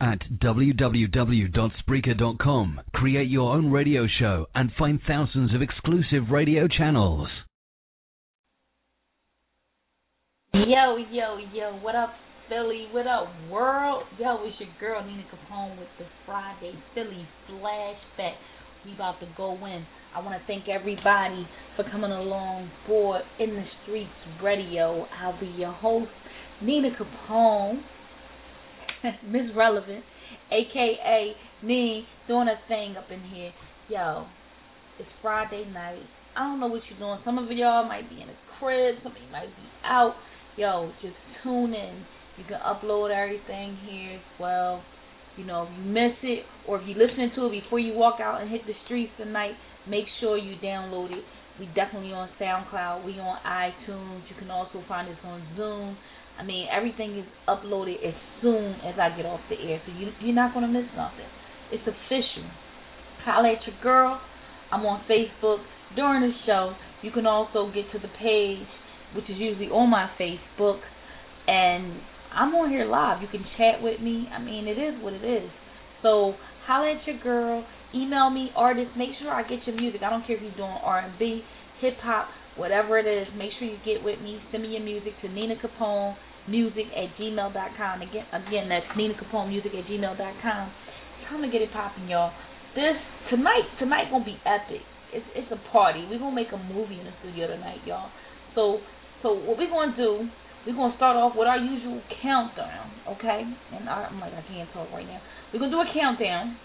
At www.spreaker.com, create your own radio show and find thousands of exclusive radio channels. Yo, yo, yo, what up, Philly? What up, world? Yo, it's your girl Nina Capone with the Friday Philly Flashback. We about to go in. I want to thank everybody for coming along for in the streets radio. I'll be your host, Nina Capone, Miss Relevant, aka me, doing a thing up in here. Yo, it's Friday night. I don't know what you're doing. Some of y'all might be in a crib, some of you might be out. Yo, just tune in. You can upload everything here as well. You know, if you miss it or if you're listening to it before you walk out and hit the streets tonight, make sure you download it. We definitely on SoundCloud. We on iTunes. You can also find us on Zoom. I mean, everything is uploaded as soon as I get off the air, so you you're not gonna miss nothing. It's official. Holla at your girl. I'm on Facebook during the show. You can also get to the page, which is usually on my Facebook, and I'm on here live. You can chat with me. I mean, it is what it is. So holla at your girl. Email me, artists. Make sure I get your music. I don't care if you're doing R&B, hip hop, whatever it is. Make sure you get with me. Send me your music to Nina Capone music at gmail.com. Again, again, that's Nina Capone music at gmail.com. Time to get it popping, y'all. This tonight, tonight gonna be epic. It's it's a party. We're gonna make a movie in the studio tonight, y'all. So so what we're gonna do we're gonna start off with our usual countdown, okay? And I, am like, I can't talk right now. We're gonna do a countdown.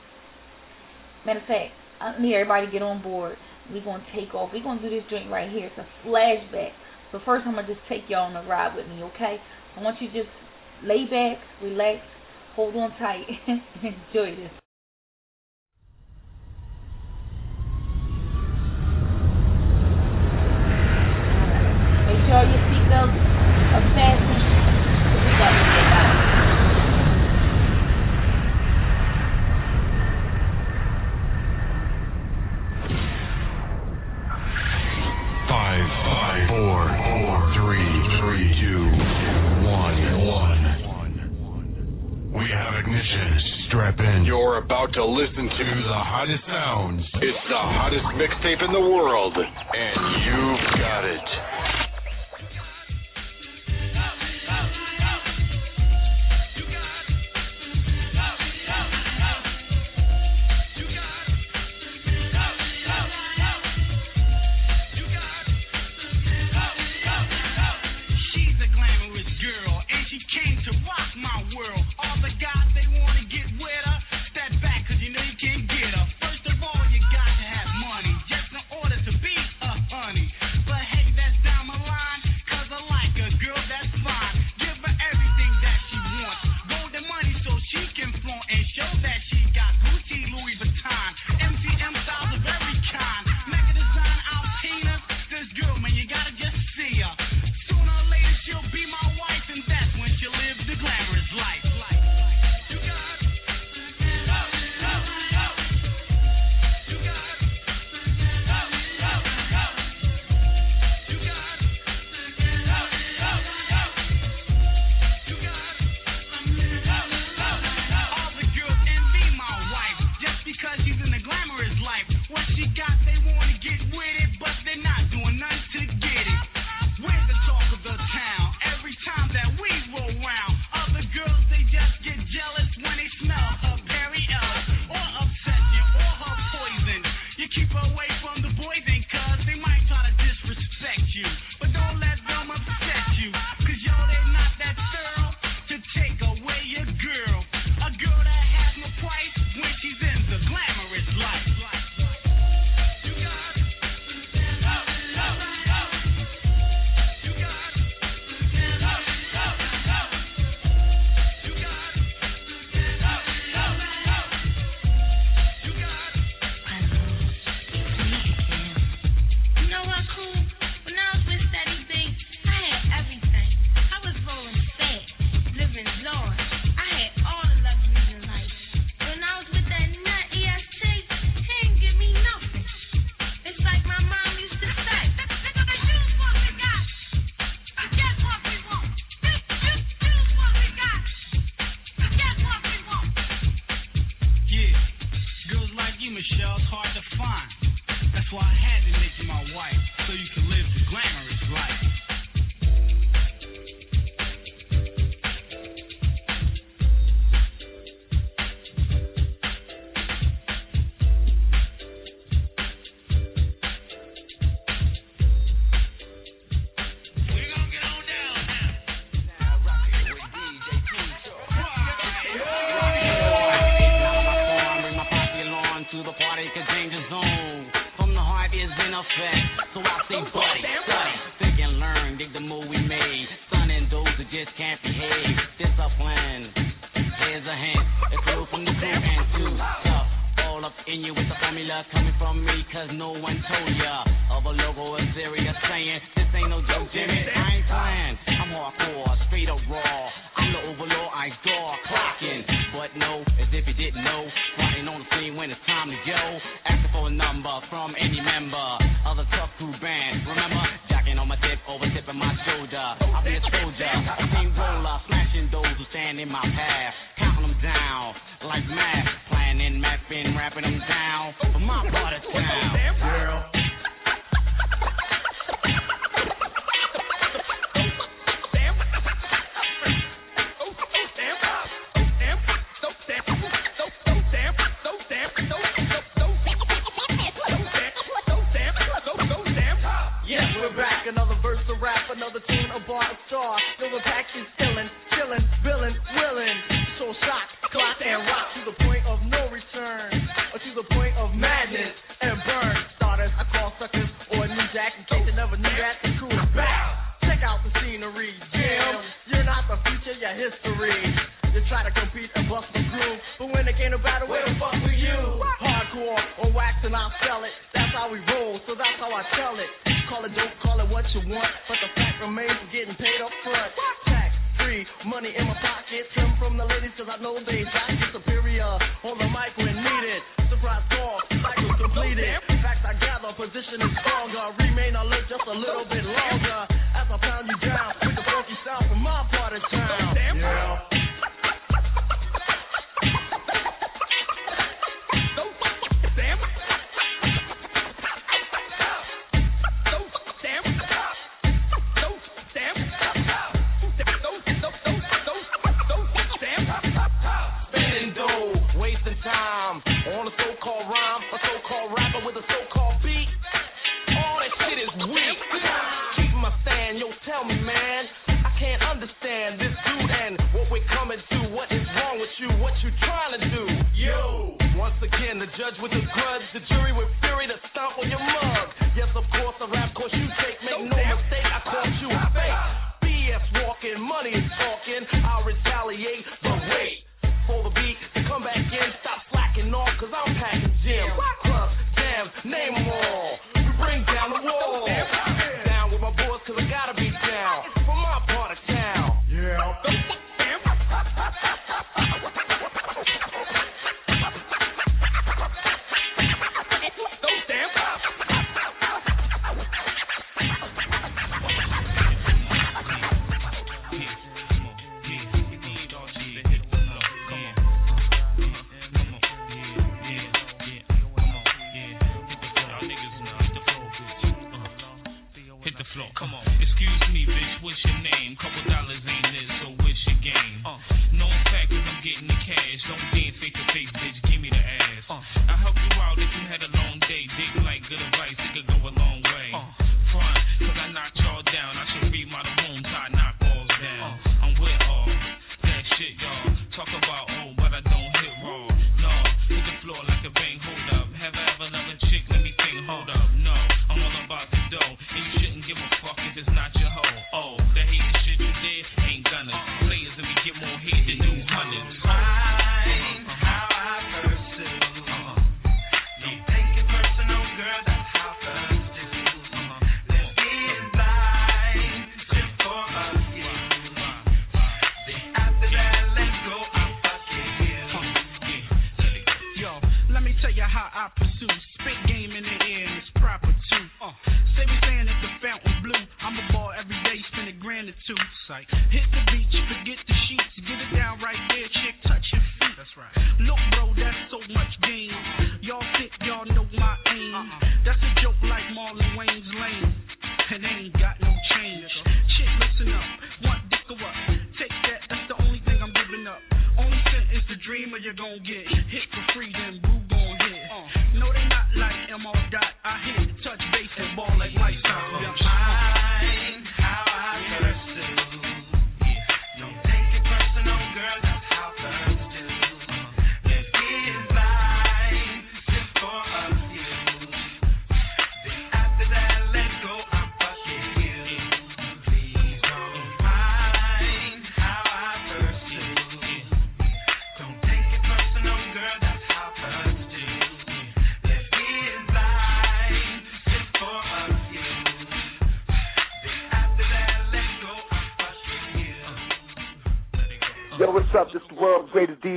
Matter of fact, I need everybody to get on board. We're gonna take off. We're gonna do this drink right here. It's a flashback. So first, I'm gonna just take y'all on a ride with me, okay? I want you to just lay back, relax, hold on tight, enjoy this. Make sure your seatbelts Strap in. You're about to listen to the hottest sounds. It's the hottest mixtape in the world, and you've got it.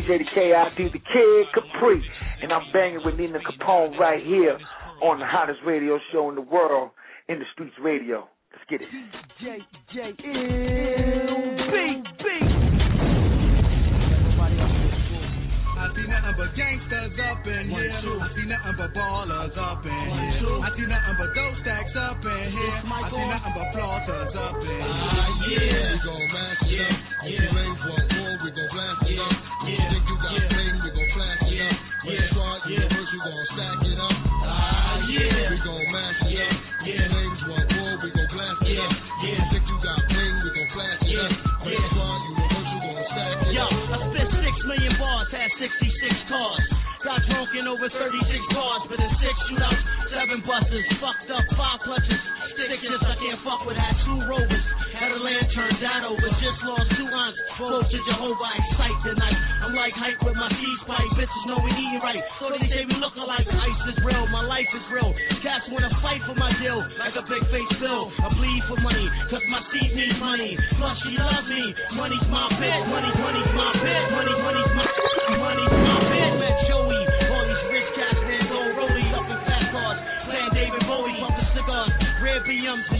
DJ, the KID, the Kid Capri. And I'm banging with Nina Capone right here on the hottest radio show in the world, In the Streets Radio. Let's get it. I see nothing but gangsters up in here. I see nothing but ballers up in here. I see nothing but dope stacks up in here. I see nothing but flossers up in here. Ah, yeah. We gon' mash it up. If you you bling, we gon' flash it up. When you start universe, we gon' stack it up. Ah, yeah. We gon' mash it up. You ain't want more, we gon' blast it up. You think you got bling, we gon' flash it up. When you start universe, we gon' stack it Yo, up. I spent six million bars, had 66 cars. Got drunk in over 36 cars, but in six shootouts, seven buses, fucked up five clutches. Sickness I can't fuck with, had two rovers. Had a lantern down over, just lost two aunts. Close to Jehovah, excite tonight. Like hype with my seeds pipe, bitches know we eating right. So they say we look alike, ice is real, my life is real. Cats wanna fight for my deal, like a big face bill. I bleed for money, cause my seed needs money. Plus she loves me, money's my bitch, money, money's my bitch, money, money's my, money's my bitch. Met Joey, all these rich cats, man, go rolling up in fast cars. Playing David Bowie, pumping cigars, red BMs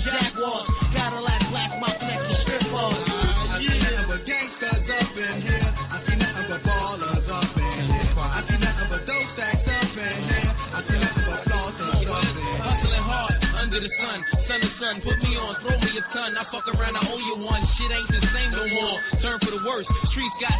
Streets got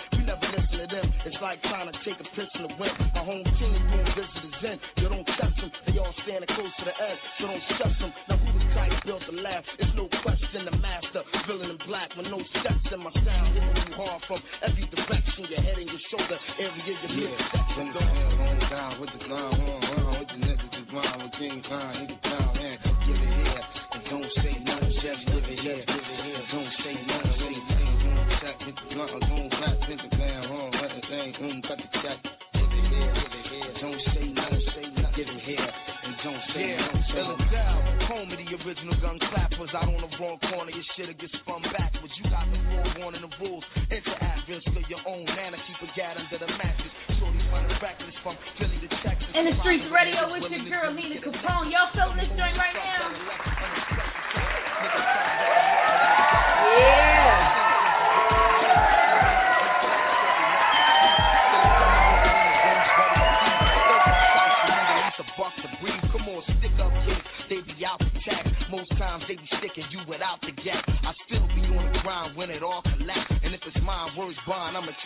setting the trend, we never listen to them. It's like trying to take a piss in the wind. My home team doing visitors in, you don't touch them, they all standing close to the edge, so don't stress them. Now who was tight built to last? It's no question, the master, villain in black with no steps in my sound, hitting you hard from every direction, your head and your shoulder every area, your midsection. Original clappers. Out on the wrong corner, your shit'll get spun backwards. You got the forewarning the rules. Enter average for your own man. Keep a gat under the mattress. Shorty running reckless from Philly to Texas. In the streets radio oh, with your girl Nina Capone. Y'all feeling this joint right now?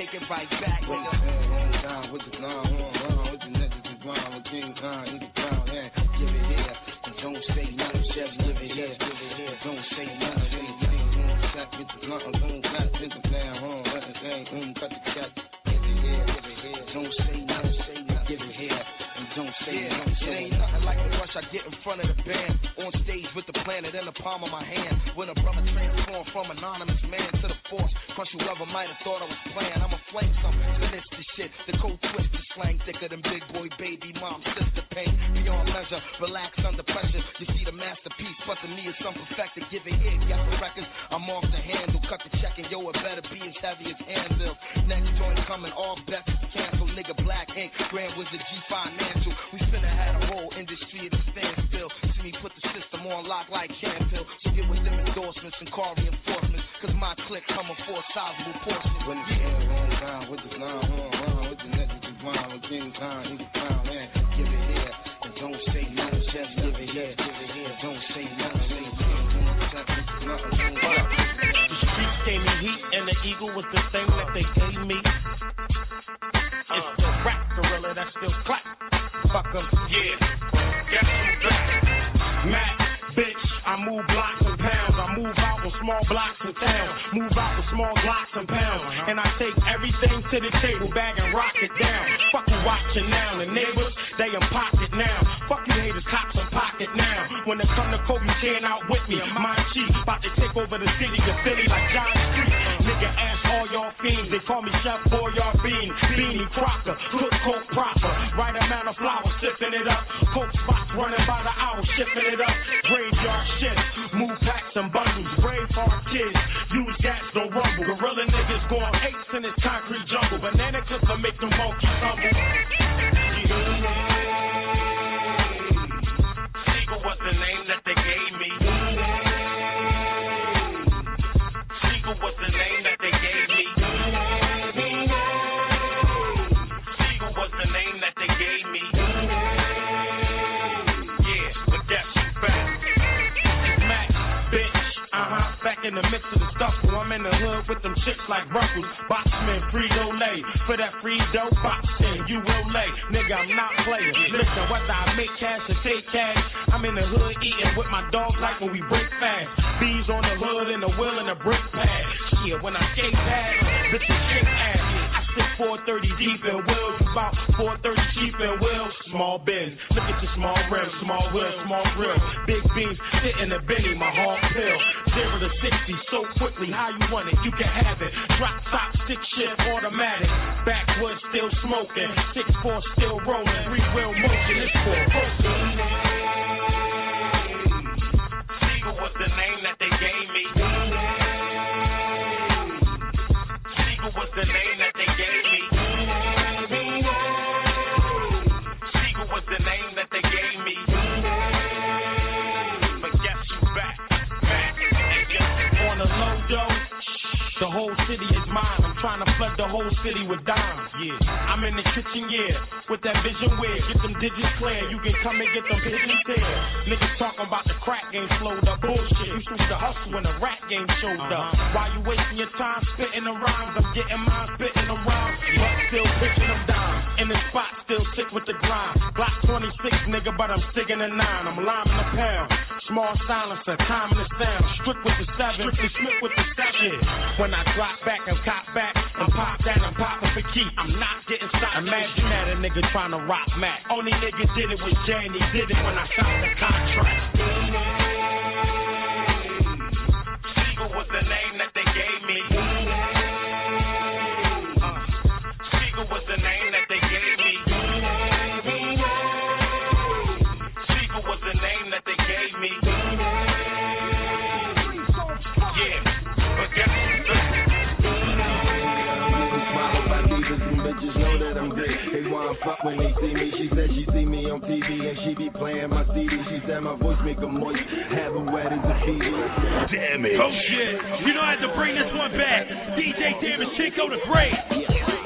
Take it right back, nigga. time, with the line, one with the niggas is blind with King Khan, nigga crown, yeah. Give it here, and don't say nothing, just live it here, live it here. Don't say nothing, when you think, get the blunt, boom, clap, get the down, home, let the thing, cut the cat. Give it here, give it here. Don't say nothing, say nothing, give it here, and don't say Yeah, nothing. it ain't nothing like the rush I get in front of the band. Planet in the palm of my hand. When a brother transformed from anonymous man to the force. Crush whoever might have thought I was playing. I'ma flame some, finish the shit. The cold twist, the slang thicker than big boy, baby, mom, sister pain. Beyond measure, relax under pressure. You see the masterpiece, but the me is some perfected. Give it here, got the records. I'm off the handle, cut the check, and yo, it better be as heavy as Anvil. Next joint coming, all bets is canceled. Nigga, Black Ink, Grand Wizard, G Financial. System on lock like Canfield. So get with them endorsements and car reinforcements. Cause my clique coming for a sizable portion. When it's here, one time with the line, one line with the niggas is blind with King Khan, nigga crown, yeah. Give it here, and don't say nothing, just give it here, give it here. Don't say nothing, when you think, shot, get the blunt, boom, clap. The streets gave me heat, and the eagle was the thing that they gave me. It's the rap gorilla that still clap. Fuck 'em. Yeah, small blocks and town. Move out with small blocks and pounds. And I take everything to the table, bag and rock it down. Fuck you watching now. The neighbors, they in pocket now. Fuck you haters, cops in pocket now. When it come to Kobe tearing out with me, my chief about to take over the city of Philly like John Street. Nigga, ask all y'all fiends. They call me Chef Boyard Bean. Beanie 26, nigga, but I'm sticking a nine. I'm liming the pound. Small silencer, time in the sound. Strict with the seven, strictly Smith with the seven. When I drop back and cop back and pop that, I'm popping for key. I'm not getting stopped. Imagine that a nigga trying to rock Mac. Only nigga did it with he did it when I signed the contract. Fuck when they see me. She said she see me on TV and she be playing my CD. She said my voice make her moist, have her wet as a Fiji. Damn it. Oh shit. You know I had to bring this one back. DJ Davis Chico the Great.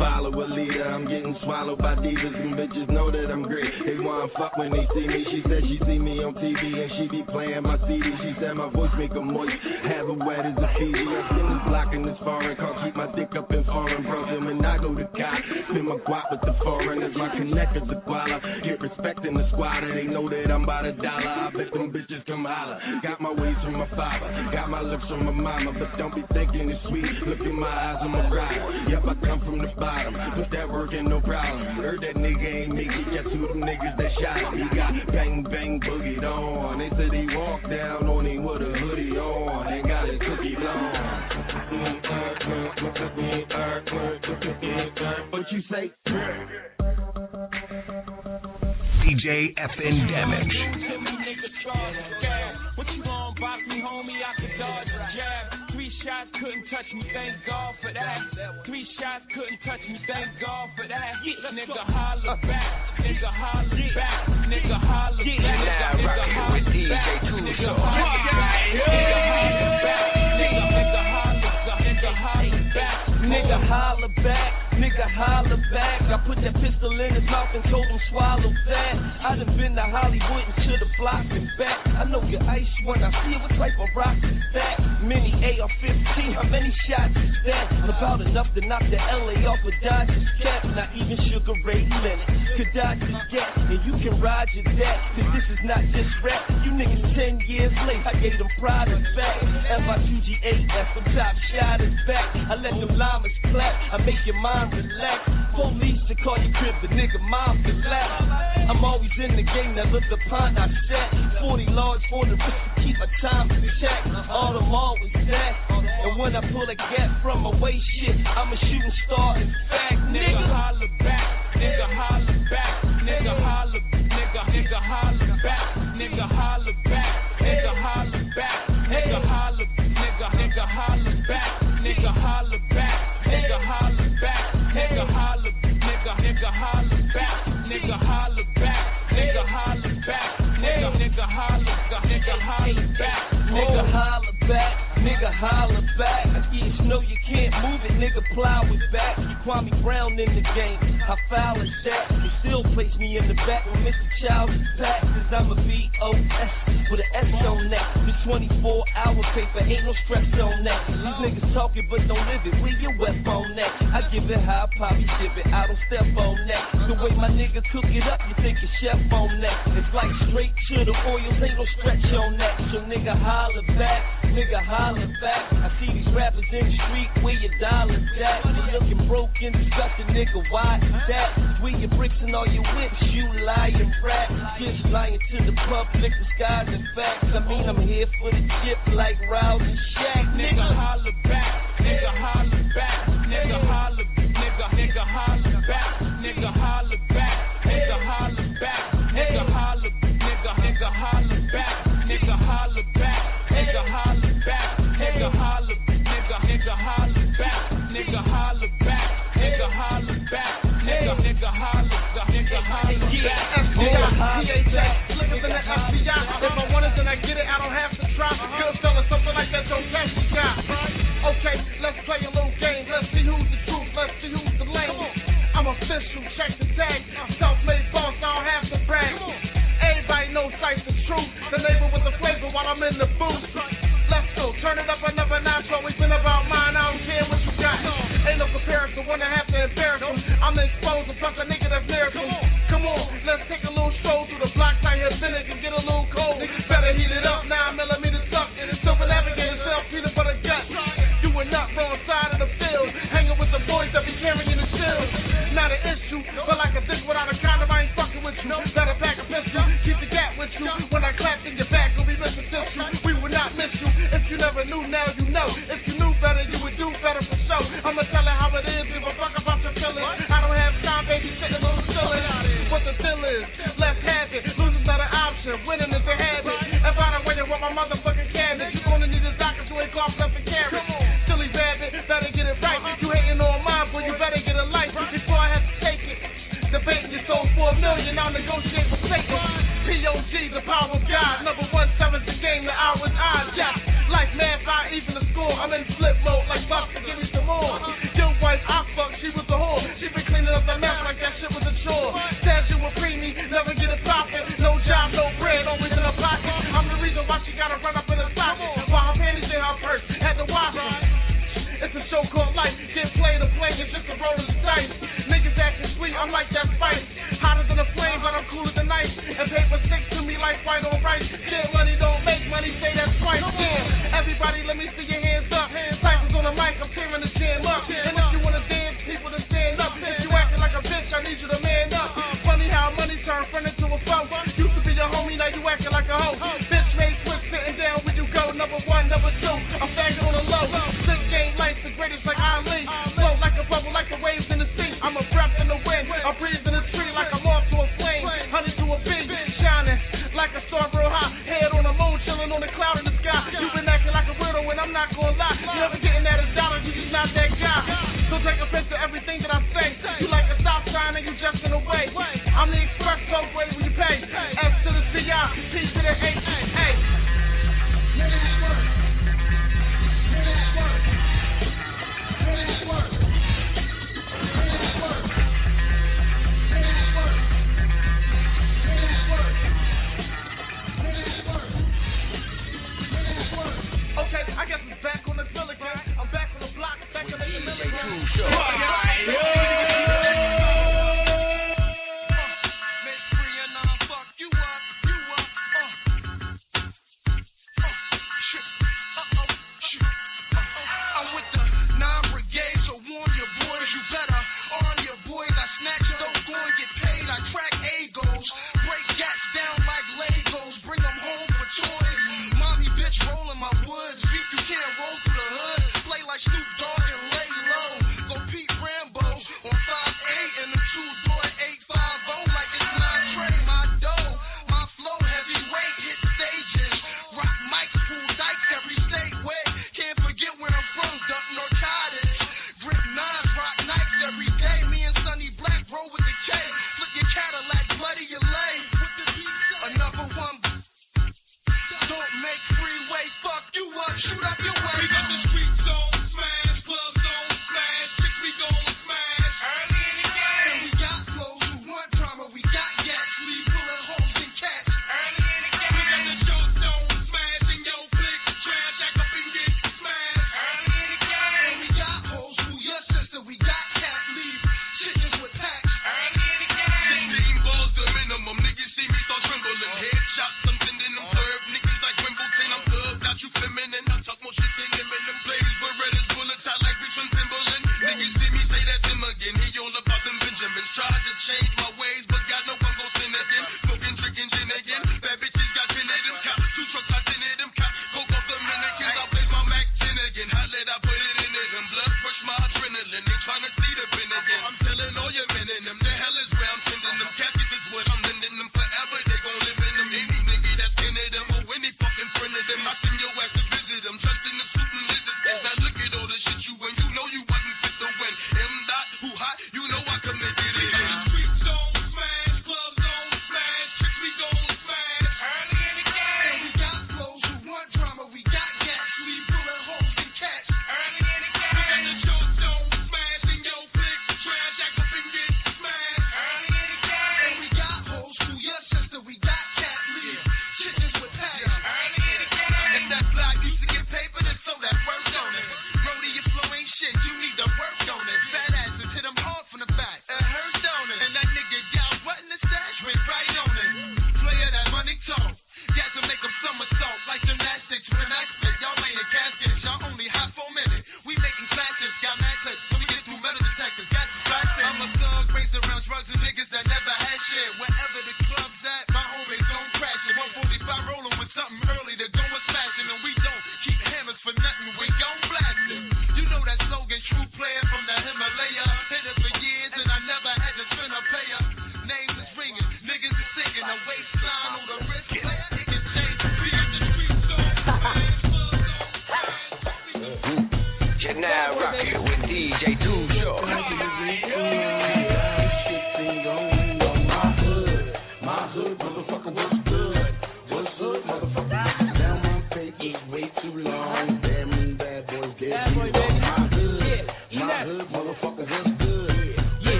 Follow a leader, I'm getting swallowed by divas and bitches know that I'm great. They wanna fuck when they see me. She said she see me on TV and she be playing my CD. She said my voice make her moist, have her wet as a Fiji. I send this block in this foreign car, keep my dick up in foreign bros, and I go to God. Spin my guap with the foreigners, my connectors a guala. Get respect in the squad squatter, they know that I'm by the dollar. I bet them bitches come holler. Got my ways from my father, got my looks from my mama, but don't be thinking it's sweet. Look in my eyes, I'm a rider. Yep, I come from the bottom. Put that work in, no problem. Heard that nigga ain't make it. Guess who them niggas that shot him? He got bang bang boogied on. They said he walked down on him with a hoodie on and got his cookie on. What you say? DJ FN Damage. What you gon' box me, homie? I could dodge a jab. Three shots couldn't touch me, thank God for that. Three shots couldn't touch me, thank God for that. Nigga holla back, nigga holla back, nigga holla back, nigga, holler back, nigga holla back, nigga holler back, nigga, nigga holler back, nigga holler back. I put that pistol in his mouth and told him swallow that. I done been to Hollywood and to the block and back. I know your ice when I see it. What type of rock is that? Mini AR-15, how many shots is that? About enough to knock the LA off of Dodger's cap. Not even Sugar Ray Leonard could dodge this gap. And you can ride your that, cause this is not just rap. You niggas 10 years late, I gave them pride and back. That's the top shot is back. I let them llamas clap, I make your mind relax. Police to call your crib, the nigga mom laugh. I'm always in the game, never the pond I set. 40 large for the wrist to keep my time in check. All them always that. And when I pull a gap from my waist, shit, I'm a shooting star. In fact, nigga nigga. holler back, nigga holler back, nigga holler, nigga, nigga holler back, nigga holler back, nigga holler back, nigga holler back, nigga, nigga holler, nigga holler back, Nigga holler back, nigga holler back. Yeah, you know you can't move it, nigga plow it back. You Kwame Brown in the game, how foul is that? They still place me in the back when Mr. Child is back, cause I'm a B-O-S with an S on that. The 24 hour paper, ain't no stress on that. These niggas talking but don't live it, where your web on that? I give it how I probably ship it, I don't step on that. The way my niggas cook it up, you think a chef on that. It's like straight to the oils, ain't no stretch on that. So nigga holler back, nigga holler back. I see these rappers in the street, where your dollars at? They looking broken, disgusting, nigga, why that? Where your bricks and all your whips, you lying rat. Just lying to the public, disguise and facts. I mean, I'm here for the chip like Rouse and Shaq, nigga nigga. holler back, nigga holler back, nigga holler, nigga, nigga holler back, nigga holler back, nigga holler back, nigga holler, nigga, nigga holler back, nigga holler back, nigga holler back, nigga holler, nigga, nigga holler back, nigga holler back, nigga holler back, nigga, nigga holler, nigga back, Nigga holler back, Slicker than the FBI. If I want it, then I get it. I don't have to try. Uh-huh. Girls selling something like that, don't catch the guy. Okay, let's play a little game. Let's see who's the truth. Let's see who's the lame. I'm official. Check the tag. Uh-huh. Self-made boss. I don't have to brag. Everybody knows the truth. The label with the flavor while I'm in the booth. Let's go. Turn it up another notch. Always been about mine. I don't care what you got. Ain't no comparison. I have to embarrass them. I'm exposed plus a nigga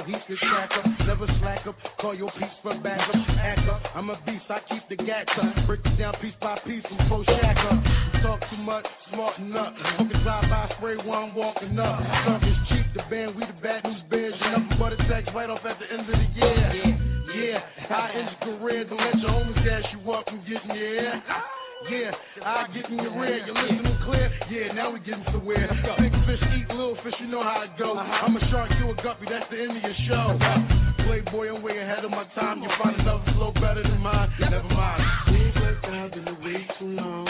how he can stack up. Never slack up, call your piece for back up. Act up, I'm a beast, I keep the gats up. Break it down piece by piece, I'm pro shack up. Talk too much, smarten up. Hook drive by, spray one, walking up. Stuff is cheap, the band, we the bad news bears. Nothing but a tax right off at the end of the year. Yeah, yeah. high end career, don't let your homies dash you up and get in the air. Yeah, I get in your rear. You're listening clear? Yeah, now we getting somewhere. Big fish eat little fish, you know how it goes. I'm a shark, you a guppy, that's the end of your show. Playboy, I'm way ahead of my time. You find another flow better than mine. Never mind. We've been in the way too long.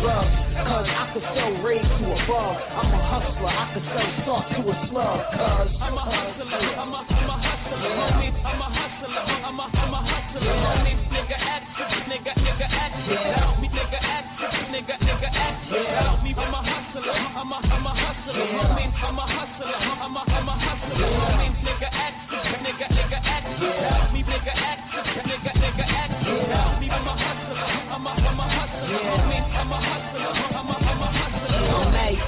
Drugs. Cause I can sell raid to above. I'm a hustler, I can sell salt to a slug. Cause I'm a hustler, I'm a, I'm a hustler, homie. I'm a hustler, I'm a, I'm a hustler, homie. Nigga act, nigga, nigga act, help me, nigga act, nigga, nigga act, help me. I'm a hustler, I'm a, I'm a hustler, homie. I'm a hustler, I'm a, I'm a hustler, homie. Nigga act, nigga, nigga act, help I'm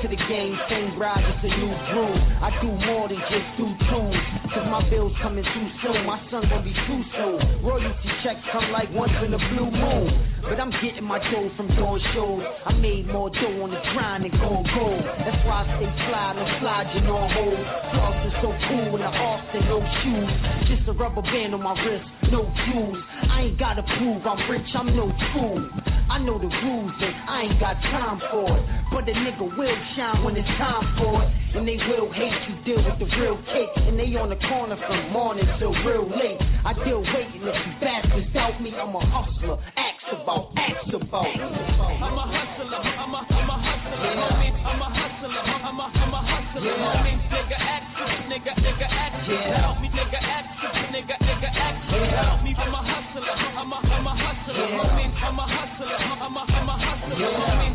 to the game, same bride, it's a new groove. I do more than just do tunes. Cause my bills coming too soon, my son gonna be too soon. Royalty checks come like once in a blue moon. But I'm getting my dough from doing shows. I made more dough on the grind than going gold. That's why I stay fly, no sliding on hold. Floss is so cool in the Austin, no shoes. Just a rubber band on my wrist, no jewels. I ain't gotta prove I'm rich, I'm no fool. I know the rules and I ain't got time for it. But a nigga will shine when it's time for it. And they will hate you, deal with the real cake. And they on the corner from morning till real late. I deal waiting if you bastards doubt me. I'm a hustler, ask about, ask about. I'm a hustler, I'm a, I'm a hustler, homie. I'm a hustler, I'm a, I'm a hustler, homie. Nigga act, nigga, nigga act, help me, nigga act, nigga, nigga act, help me. I'm a hustler, I'm a, I'm a hustler, homie. I'm a hustler, I'm a, I'm a hustler.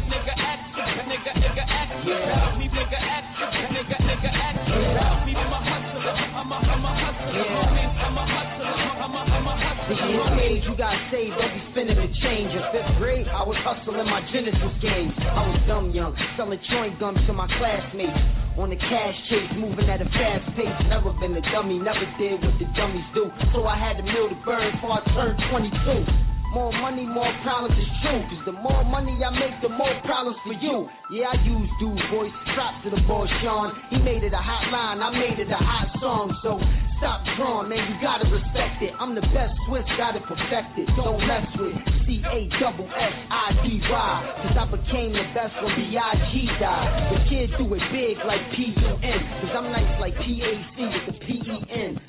Nigga nigga, nigga me, nigga nigga, nigga. I'm a hustler, I'm a, I'm a hustler. I'm a hustler, I'm a, I'm a hustler, you got saved, be spending the change. In fifth grade, I was hustling my Genesis games. I was dumb young, selling chewing gum to my classmates. On the cash chase, moving at a fast pace. Never been a dummy, never did what the dummies do. So I had to mill the burn before I turned 22. More money, more problems is true. Cause the more money I make, the more problems for you. Yeah, I use dude voice. Props to the boy Sean. He made it a hot line, I made it a hot song. So stop drawing, man, you gotta respect it. I'm the best Swiss, got it perfected. Don't mess with C A double S I D Y. Cause I became the best when B.I.G. died. The kid do it big like P U N. Cause I'm nice like P A C with the P E N.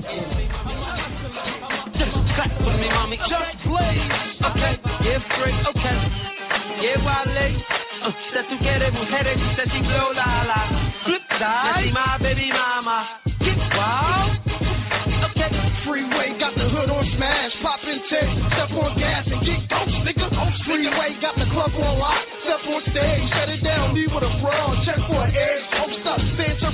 Just clap for me, mommy. Just blaze. Okay, yeah, straight, okay. Yeah, Wale. Uh, se tú quieres mujeres, dice si flow la la. Flip side. my baby mama. Get wild. Okay. Freeway got the hood on smash, poppin' tape, step on gas and get ghost, nigga. Freeway got the club on lock, step on stage, shut it down, leave with a fraud, check for an air, post up, stand to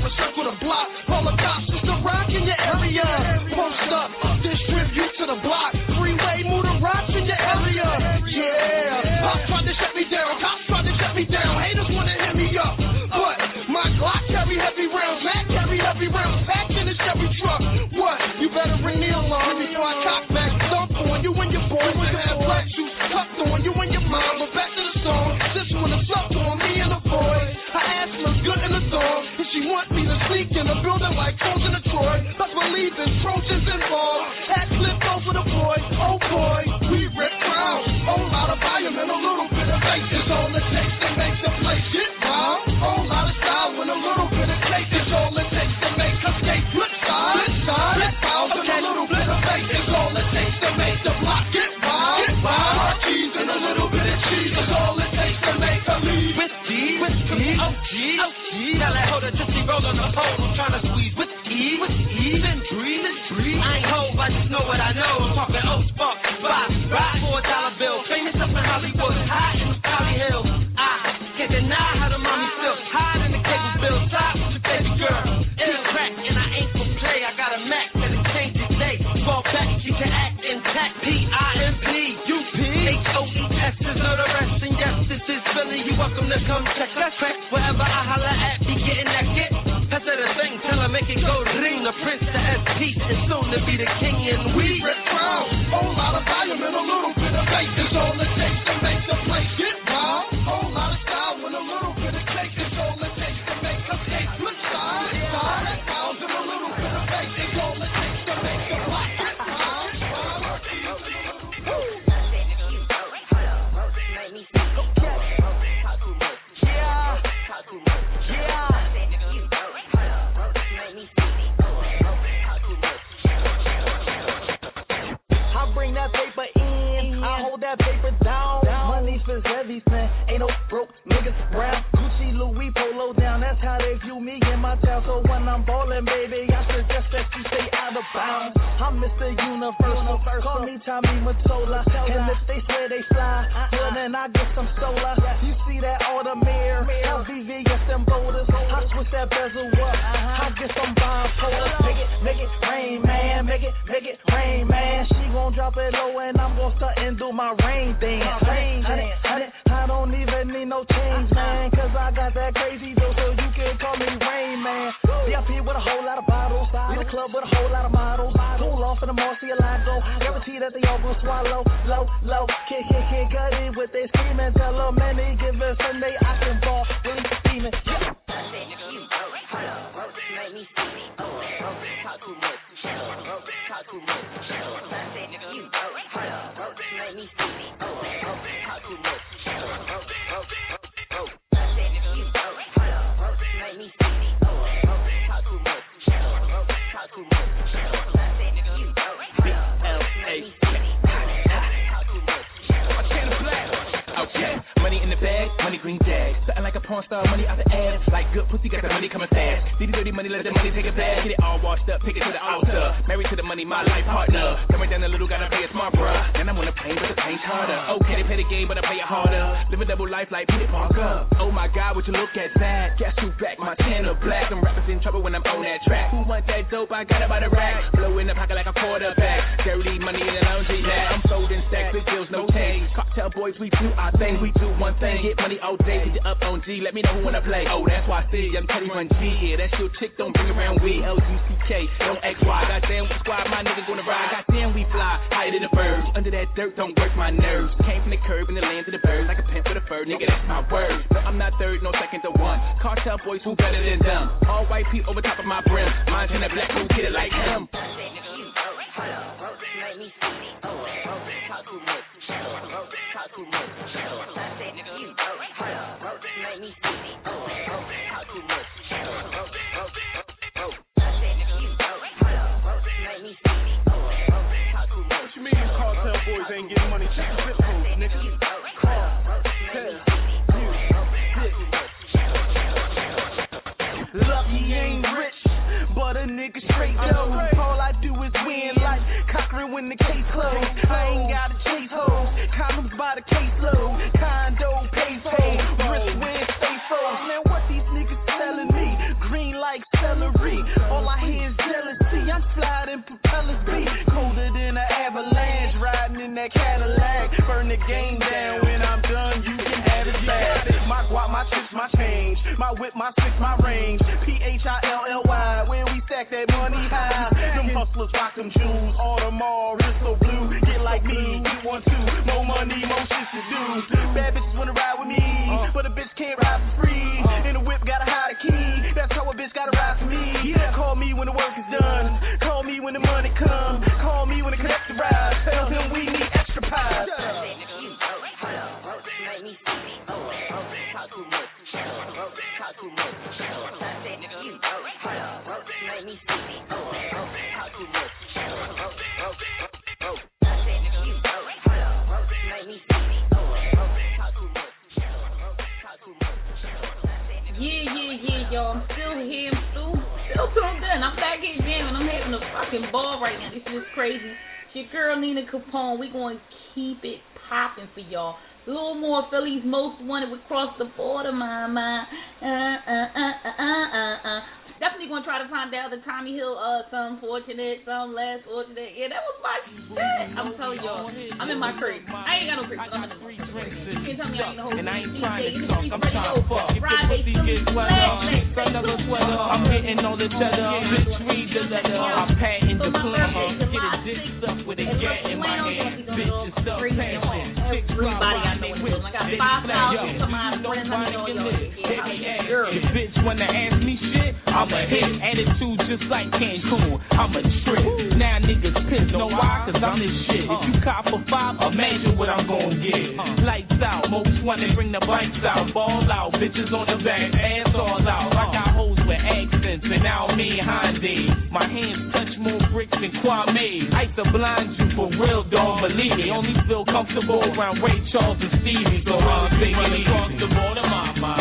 niggas around. Gucci, Louis, Polo down. That's how they view me in my town. So when I'm ballin', baby, I suggest that you stay out of bounds. I'm Mr. Universal. Call me Tommy Mottola. And if they swear they fly, uh-uh. well then I get some solar. You see that Audemars, VVS and boulders. I switch that bezel up. Uh-huh. I get some bipolar. Make it, make it rain, man. Make it, make it rain, man. She gon' drop it low and I'm gon' start and do my. Rain dance. Club with a whole lot of models. Cool off in the Murcielago. Guarantee that they all gon' swallow. Low, low, kick, kick, kick, cut it with they screaming. Tell them, man, they give us Sunday. I porn star, money out the ass. Like good pussy, got the money coming fast. Dirty, dirty money, let the money take it back. Get it all washed up, take it to the altar. Married to the money, my life partner. Coming down the little, gotta play it smart, bruh. Then I'm on the plane, but the pain's harder. Oh, okay, they play the game, but I play it harder. Live a double life like Peter Parker. Oh my god, would you look at that? Guess who back? My channel black. Them rappers in trouble when I'm on that track. Who want that dope? I got it by the rack. Blow in the pocket like a quarterback. Dirty money in the laundry lab. I'm folding stacks, big deals, no change. Cocktail boys, we do our thing. We do one thing, get money all day. You up on G, let me know who wanna play. Oh, that's why I see I'm Teddy Run G. Yeah, that's your chick, don't bring around we. L-U-C-K, don't X-Y. Goddamn, we squad, my niggas gonna ride. Goddamn, we fly higher than the birds. Under that dirt, don't work my nerves. Came from the curb in the land of the birds, like a pimp with a fur. Nigga, that's my word. No, I'm not third, no second to one. Cartel boys, who better than them? All white people over top of my brim. Montana black, who get it like him? Make me see me. Talk too much. Talk too much. You make me see me. Talk too much. Make me see too much. What you mean cartel boys ain't getting money? Check the zip codes, nigga. Lucky ain't rich, but a nigga straight though. All I do is win like Cochran when the case closed. I ain't gotta chase hoes, condoms by the caseload. The game down when I'm done. You can have it back. My guap, my chips, my change. My whip, my six, my range. P H I L L Y. When we stack that money high. Them hustlers rock them jewels. Audemars, wrist so blue. Get like me. You want to. More money, more shit to do. Bad bitches wanna ride with me. Uh. But a bitch can't ball right now. This is crazy. It's your girl Nina Capone. We going to keep it popping for y'all. A little more Philly's most wanted with cross the border, my. Uh, uh, uh, uh, uh, uh, uh. Definitely gonna try to find out the Tommy Hill, uh, some fortunate, some less fortunate. Yeah, that was my shit. I'm telling y'all, I'm in my crib. I ain't got no crib, I'm in the crib. You can't tell me I ain't the whole And I ain't trying to talk, I'm trying to to fuck. If your pussy gets wetter, flag, son of a sweater, I'm hitting on the cheddar. Bitch, read the letter. I'm patting the plan. Get a dick stuck with a gat in my hand. Bitch, it's stuck Everybody I know the. I got five thousand some odd friends. Me know y'all. If bitch wanna ask me shit, I'm hit. Attitude just like Cancun, I'm a trip. Woo. Now niggas pissed, know why? Cause I'm this shit. Uh. If you cop a five, imagine what I'm gonna get. Uh. Lights out, most wanna bring the bikes out. Ball out, bitches on the back, ass all out. Uh. I got hoes with accents, and now me Hyundai. My hands touch more bricks than Kwame. I the blind you for real, don't believe me. Only feel comfortable around Ray Charles and Stevie, so I'm singing across the border, my, my.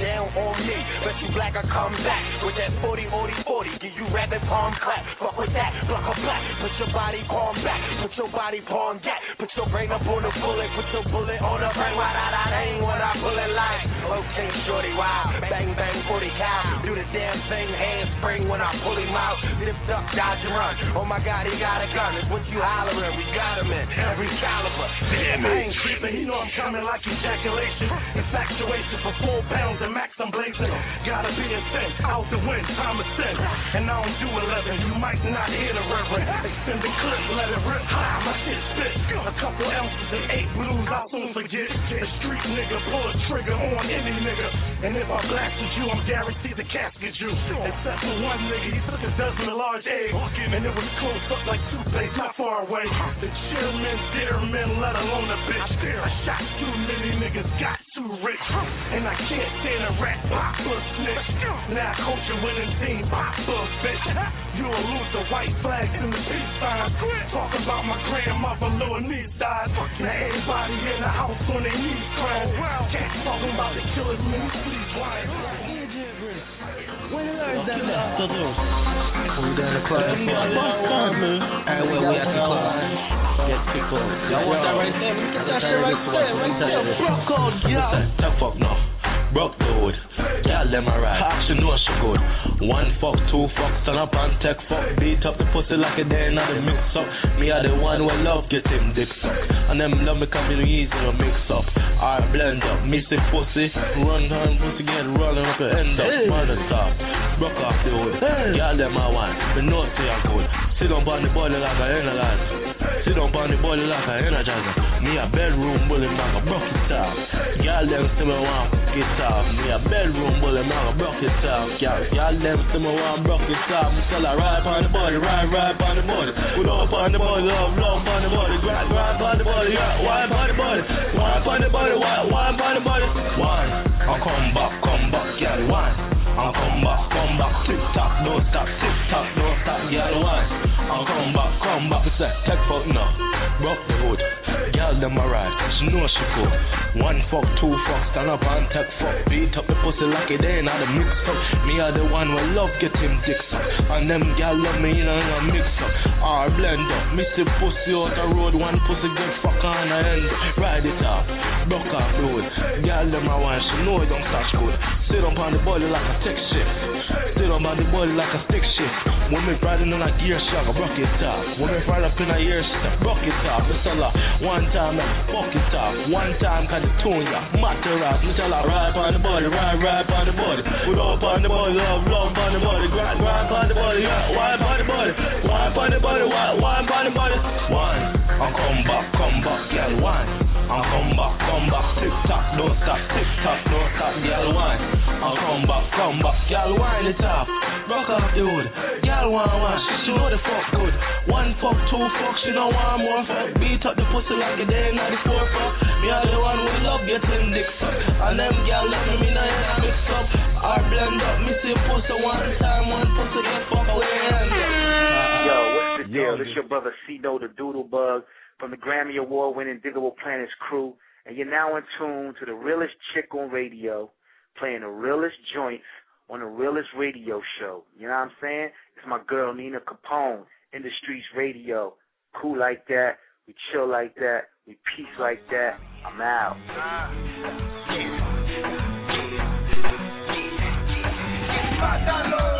Down on me, bet you black I come back with that 40, 40, 40. Give you rapid palm clap. Fuck with that, block a black. Put your body palm back, put your body palm back. Put your brain up on the bullet, put your bullet on the brain. Why that ain't what I pull it like. Okay, shorty, wow. Bang, bang, 40 cow. Do the damn thing, handspring when I pull him out. Lift up, dodge and run. Oh my god, he got a gun. It's what you hollering. We got him in every caliber. Damn I ain't creeping, he know I'm coming like ejaculation. Infatuation for four pounds and max I'm blazing. Gotta be a sin, out the wind, time to sin. And I don't do 11, you might not hear the reverend. Extend the clip, let it rip high, my shit spit. A couple ounces and eight blues, I'll soon forget. A street nigga, pull a trigger on any nigga. And if I blasted you, I'm guaranteed to casket you. Except for one nigga, he took a dozen of large eggs. And it was close up like toothpaste, not far away. The chairman, dear men, let alone a bitch. I shot too many niggas, got too rich. And I can't stand a rat pop a snitch. Now I coach a winning team, pop a bitch. You'll lose the white flags and the peace signs. Talking about my grandmother, little niece died. Now everybody in the house on their knees crying. Oh, Cats talking about the killers, man, please, why? When the Lord's done that. So do. We down the club. Alright, well, we at the club. People. Y'all want that right there? Let me get that shit right there. Right there. Broke on, yeah. Tough fuck no. Broke dude. Girl, them alright. She know she good. One fuck, two fuck, stand up and take fuck. Beat up the pussy like a day, not a mix up. Me are the one who love get him dick suck. And them love me come in easy to mix up. I blend up, missy pussy. Run her pussy get running up and end up. Mother stop. Broke off the wood. Girl, them I want. Me know say I'm good. Sit down on the body like a energizer. Sit down on the body like a energizer. Me a bedroom bully, man, a broke it off. Girl, them still me want it off. Me a bedroom bully, man, a broke it off. Girl, girl, them still me want broke it off. Me tell her ride on the body, ride, ride on the body. Put up on the body, love, love on the body. Grind, grind on the body, yeah, wine on the body. Wine on the body, wine, wine on the body. Wine, I come back, come back, girl, wine. I come back, come back, tick tock, don't stop, tick tock, don't stop, girl, wine. I come back, come back, we say, take fuck now, broke the hood. Them alright, know she cool. One fuck, two fuck, stand up and take fuck. Beat up the pussy like it ain't not a mix up. Me are the one where love get him dick suck. And them gal love me in a mix up. Or blend up. Missy pussy out the road, one pussy get fuck on the end. Ride it up, broke off road. Girl, them a want, she know it don't touch good. Sit up on the body like a tech shift. Sit up on the body like a stick shift. Me riding on a gear shock, I rock it off. When me ride up in a ear step, rock it off. Me tell her, one time, I fuck it off. One time, can the tune ya, matter off. Me tell her, ride on the body, ride, ride on the body. Put up on the body, love, love on the body. Grind, grind on the body, yeah, wine on the body. Wine on the body, wine, wine on the body. Wine, I come back, come back, girl, wine. And come back, come back, tick tock, don't stop, tick tock, don't stop, girl wine. And come back, come back, girl wine it up. Rock off the hood, girl wine wine, she know the fuck good. One fuck, two fuck, she don't want more fuck. Beat up the pussy like a day night before fuck. Me are the one who love getting dick suck. And them girl let me in a mix up. Or blend up, me see pussy one time, one pussy get fuck away. Yo, what's the deal? This your brother C-No the Doodlebug from the Grammy Award winning Digable Planets crew, and you're now in tune to the realest chick on radio, playing the realest joints on the realest radio show. You know what I'm saying? It's my girl Nina Capone, in the streets radio. Cool like that, we chill like that, we peace like that. I'm out. Mátalo, era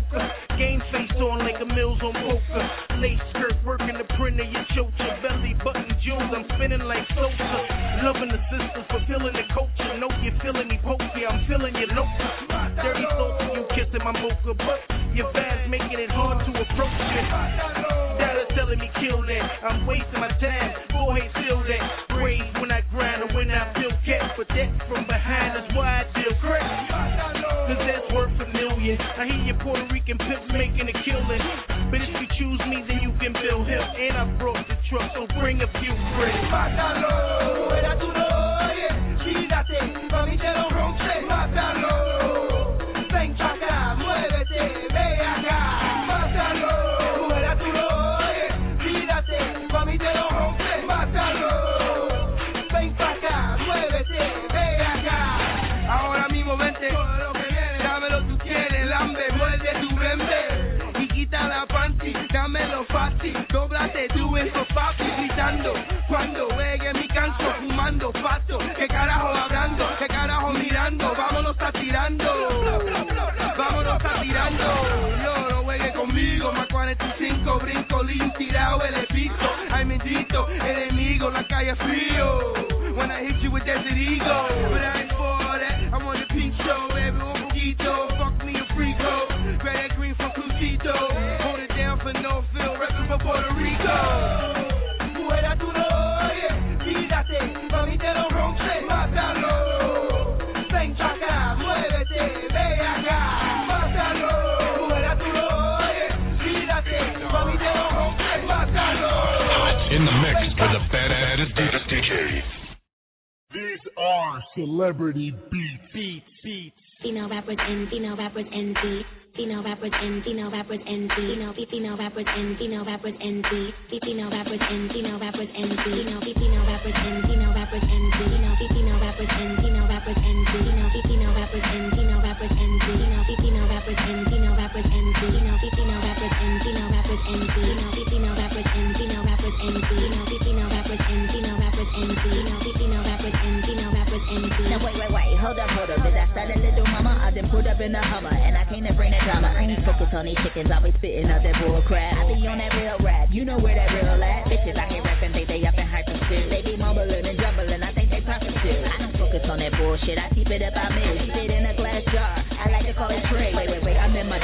Game face on like a mills on poker. Lace skirt working the print of your chocha. Belly button jewels, I'm spinning like Sosa. Loving the sisters, fulfilling the culture. Know you're feeling me pokey, I'm feeling your loca. Dirty soul you kissing my mocha. But your fast making it hard to approach it. Data telling me kill that. I'm wasting my time. Boy, ahead, steal that. Brave when I grind and when I feel cat. But that from behind is why I deal crack. Cause that's worth a million. I hear your Puerto Rican pimp making a killing. But if you choose me, then you can build him. And I brought the truck, so bring a few friends. Dóblate tú en sofá, gritando. Cuando juegue mi canto, fumando, pato, qué carajo hablando, qué carajo mirando, vámonos a tirando. Vámonos a tirando. No, no juegue conmigo, más 45, brinco, lean, tirado el piso. Ay, bendito, enemigo, la calle frío. When I hit you with Desert Eagle, celebrity beats. Beats, beats. Female rappers and female rappers and beats. Female rappers and female rappers and. Female female rappers and female rappers and. Female rappers and female rappers and. Female female rappers and female rappers and. Female female rappers and female rappers and. Female female rappers and female rappers and. Female female rappers and female rappers and. Female female rappers and female rappers and. Female female rappers and female rappers and hold up, hold up. Did I start a little mama? I done put up in the Hummer, and I came to bring the drama. I ain't focused on these chickens, always spitting out that bull crap. I be on that real rap, you know where that real at. Bitches out here rapping, think they up in hyper shit. They be mumbling and jumbling, I think they poppin' shit. I don't focus on that bullshit, I keep it up, I miss. Keep it in a glass jar, I like to call it tray. Wait, wait,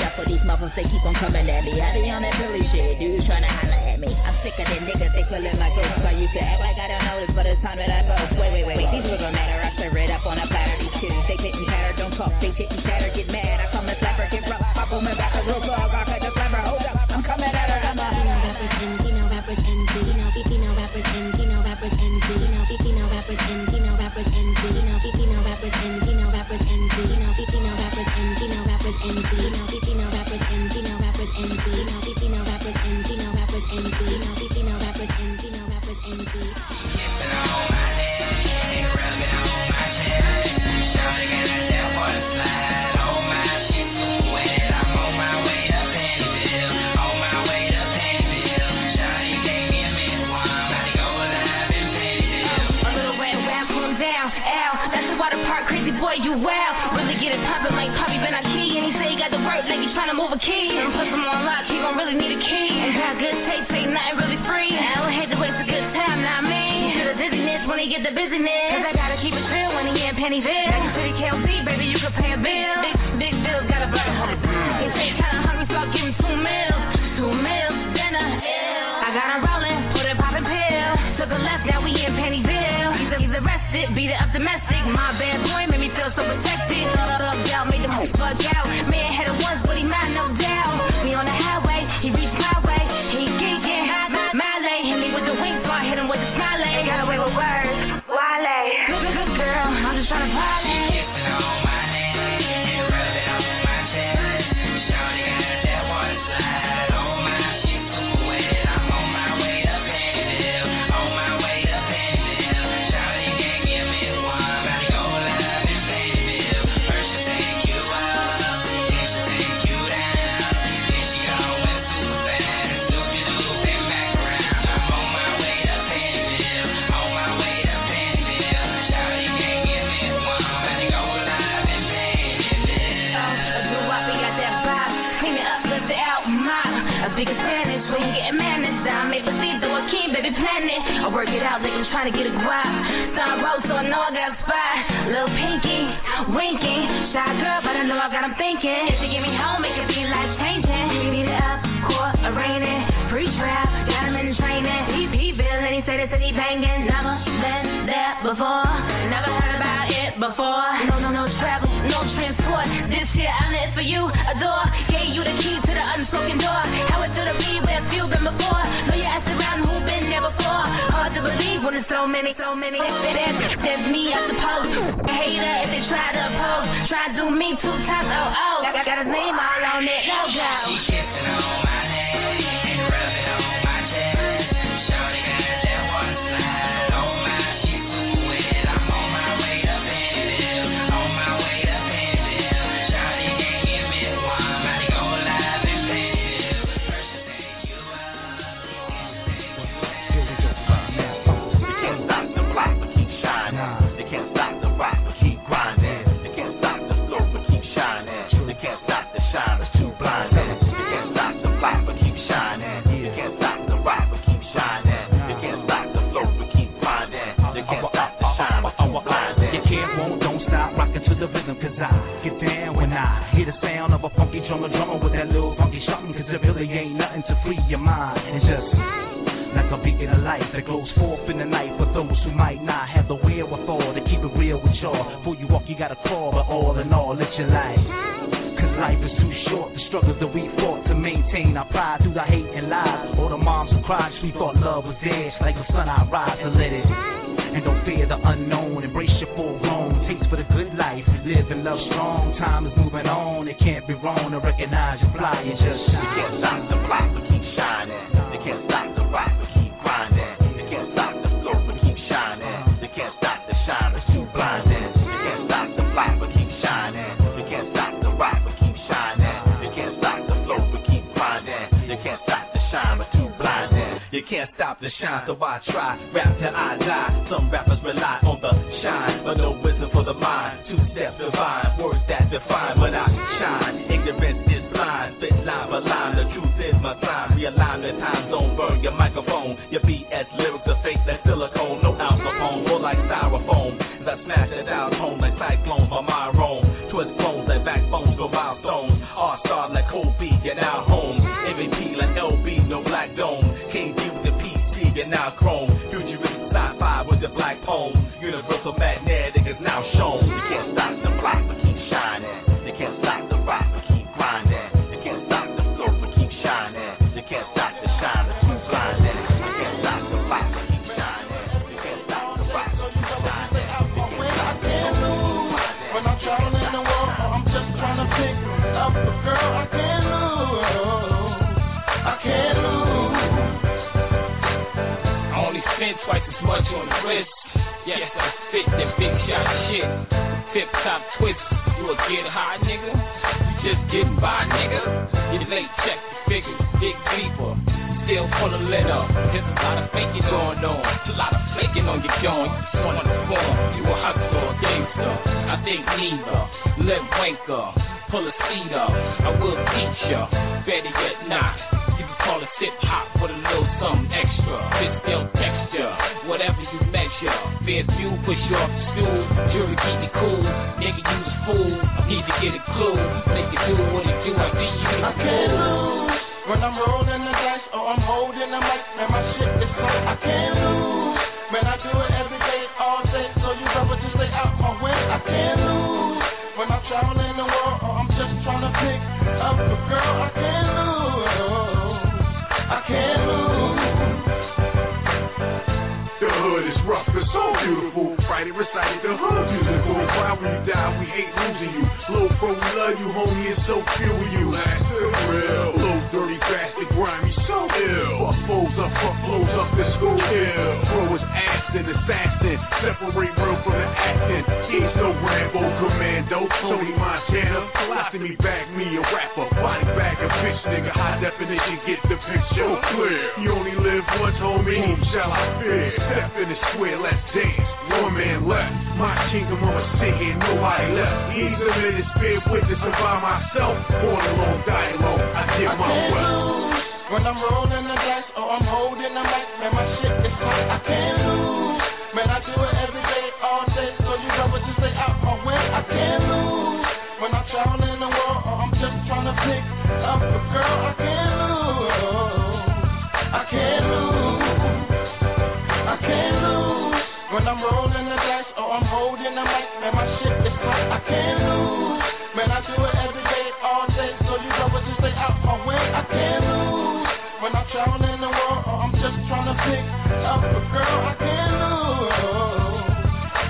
my duffel, these muffins, they keep on coming at me. I be on that Billy shit, dudes tryna holler at me. I'm sick of them niggas, they feeling like ghosts. So you can act like I don't know this, but it's time that I boast. Wait, wait, wait, wait, these don't matter, I serve it up on a platter. These kids, they and patter, don't talk, they and chatter, get mad. I come to slap her, get rough, pop on my back, a real plug, That's, that's me, I suppose. Hater if they try to oppose. Try to do me two times, oh oh. Got, got his name all on it, no go. Cause I get down when I hear the sound of a funky drummer, drummer with that little funky something. Cause it really ain't nothing to free your mind. And just like a beacon of light that glow's forth in the night for those who might not have the wherewithal to keep it real with y'all. Before you walk, you gotta crawl, but all in all, let your life. Cause life is too short, the struggles that we fought to maintain our pride through the hate and lies. All the moms who cried, we thought love was dead. Like the sun, I rise to let it. And don't fear the un- is love strong. Time is moving on. It can't be wrong to recognize you're flying. Just shine. You can't the block. can't stop the shine, so I try. Rap till I die. Some rappers rely on the shine, but no wisdom for the mind. Two steps divine, words that define but I shine. Ignorance is blind, spit line for line. The truth is my time. Realign the time zone, burn your microphone. Your BS lyrics are fake like silicone, no alcohol, more like styrofoam. As I smash it out home like cyclone. don't.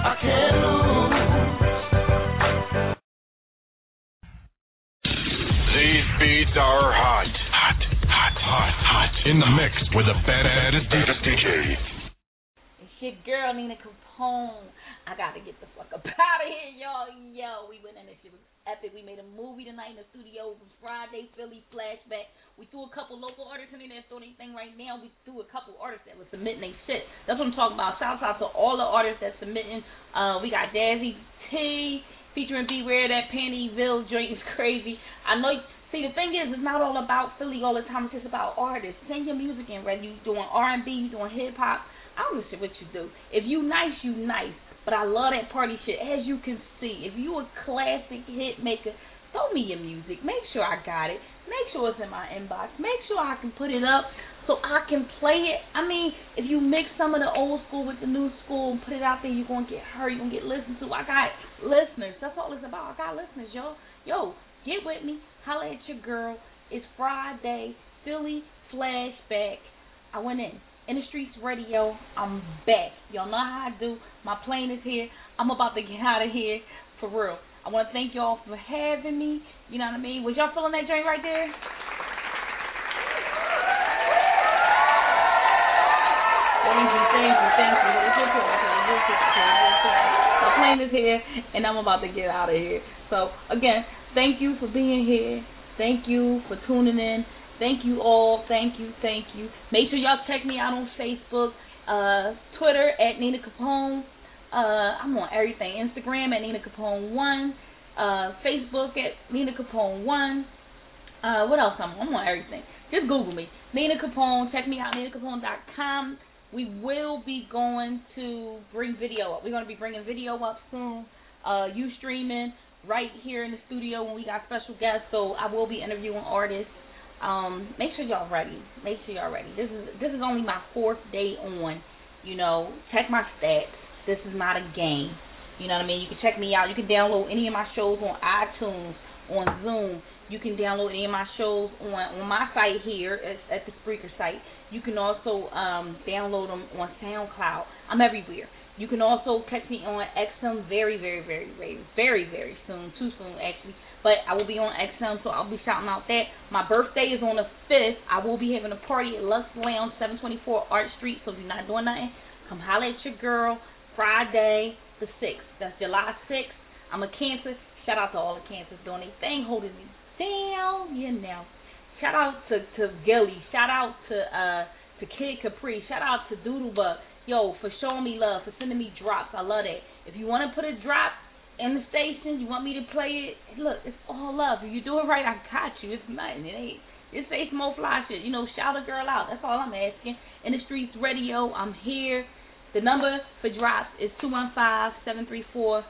These beats are hot. Hot, hot, hot, hot. In the mix with the baddest DJ. It's your girl Nina Capone. I gotta get the fuck up out of here, y'all. Yo, we went in this shit was epic. We made a movie tonight in the studio. It was Friday, Philly flashback. We threw a couple local artists in there that's doing anything right now. We threw a couple artists that were submitting they shit. That's what I'm talking about. Shout out to all the artists that's submitting. Uh, we got Dazzy T featuring Beware. That Pantyville joint is crazy. I know. See, the thing is, it's not all about Philly all the time. It's just about artists. Send your music in, whether you doing R&B, you doing hip hop. I don't know what you do. If you nice, you nice. But I love that party shit. As you can see, if you a classic hit maker, throw me your music. Make sure I got it. Make sure it's in my inbox. Make sure I can put it up so I can play it. I mean, if you mix some of the old school with the new school and put it out there, you're gonna get heard. You're gonna get listened to. I got listeners. That's all it's about. I got listeners, yo. Yo, get with me. Holla at your girl. It's Friday. Philly flashback. I went in. In the Streets Radio, I'm back. Y'all know how I do. My plane is here. I'm about to get out of here for real. I want to thank y'all for having me. You know what I mean? Was y'all feeling that joint right there? Thank you, thank you, thank you. My plane is here, and I'm about to get out of here. So, again, thank you for being here. Thank you for tuning in. Thank you all. Thank you. Thank you. Make sure y'all check me out on Facebook, uh, Twitter at Nina Capone. Uh, I'm on everything. Instagram at Nina Capone One. Uh, Facebook at Nina Capone One. Uh, what else? I'm on? I'm on everything. Just Google me, Nina Capone. Check me out, NinaCapone.com. We will be going to bring video up. We're going to be bringing video up soon. Uh, you streaming right here in the studio when we got special guests. So I will be interviewing artists. Um, make sure y'all ready. Make sure y'all ready. This is this is only my fourth day on. You know, check my stats. This is not a game. You know what I mean? You can check me out. You can download any of my shows on iTunes, on Zoom. You can download any of my shows on on my site here at, at the Spreaker site. You can also um, download them on SoundCloud. I'm everywhere. You can also catch me on XM very, very, very, very, very, very soon. Too soon, actually. But I will be on XM, so I'll be shouting out that. My birthday is on the 5th. I will be having a party at Lux Lounge, 724 Arch Street. So if you're not doing nothing, come holler at your girl. Friday the 6th. That's July 6th. I'm a Cancer. Shout out to all the Cancers doing their thing, holding me down, you know. Shout out to to Gilly. Shout out to uh to Kid Capri. Shout out to Doodlebug. Yo, for showing me love, for sending me drops. I love that. If you want to put a drop in the station, you want me to play it? Look, it's all love. If you do it right, I got you. It's nothing. It ain't. It's some more fly shit. You know, shout a girl out. That's all I'm asking. In the streets radio, I'm here. The number for drops is two one five seven three four.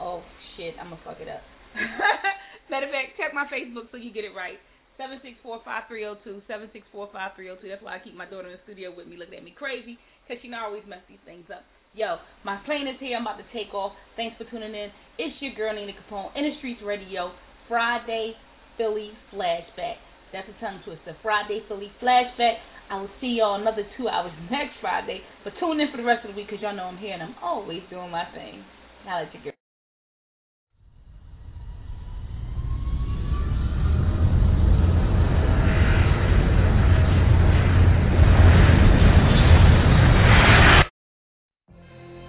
Oh shit, I'm gonna fuck it up. Matter of fact, check my Facebook so you get it right. Seven six four five three zero two seven six four five three zero two. That's why I keep my daughter in the studio with me, looking at me crazy, cause she I always mess these things up. Yo, my plane is here. I'm about to take off. Thanks for tuning in. It's your girl Nina Capone in the streets radio. Friday Philly flashback. That's a tongue twister. Friday Philly flashback. I will see y'all another two hours next Friday. But tune in for the rest of the week because y'all know I'm here and I'm always doing my thing. Now let your girl.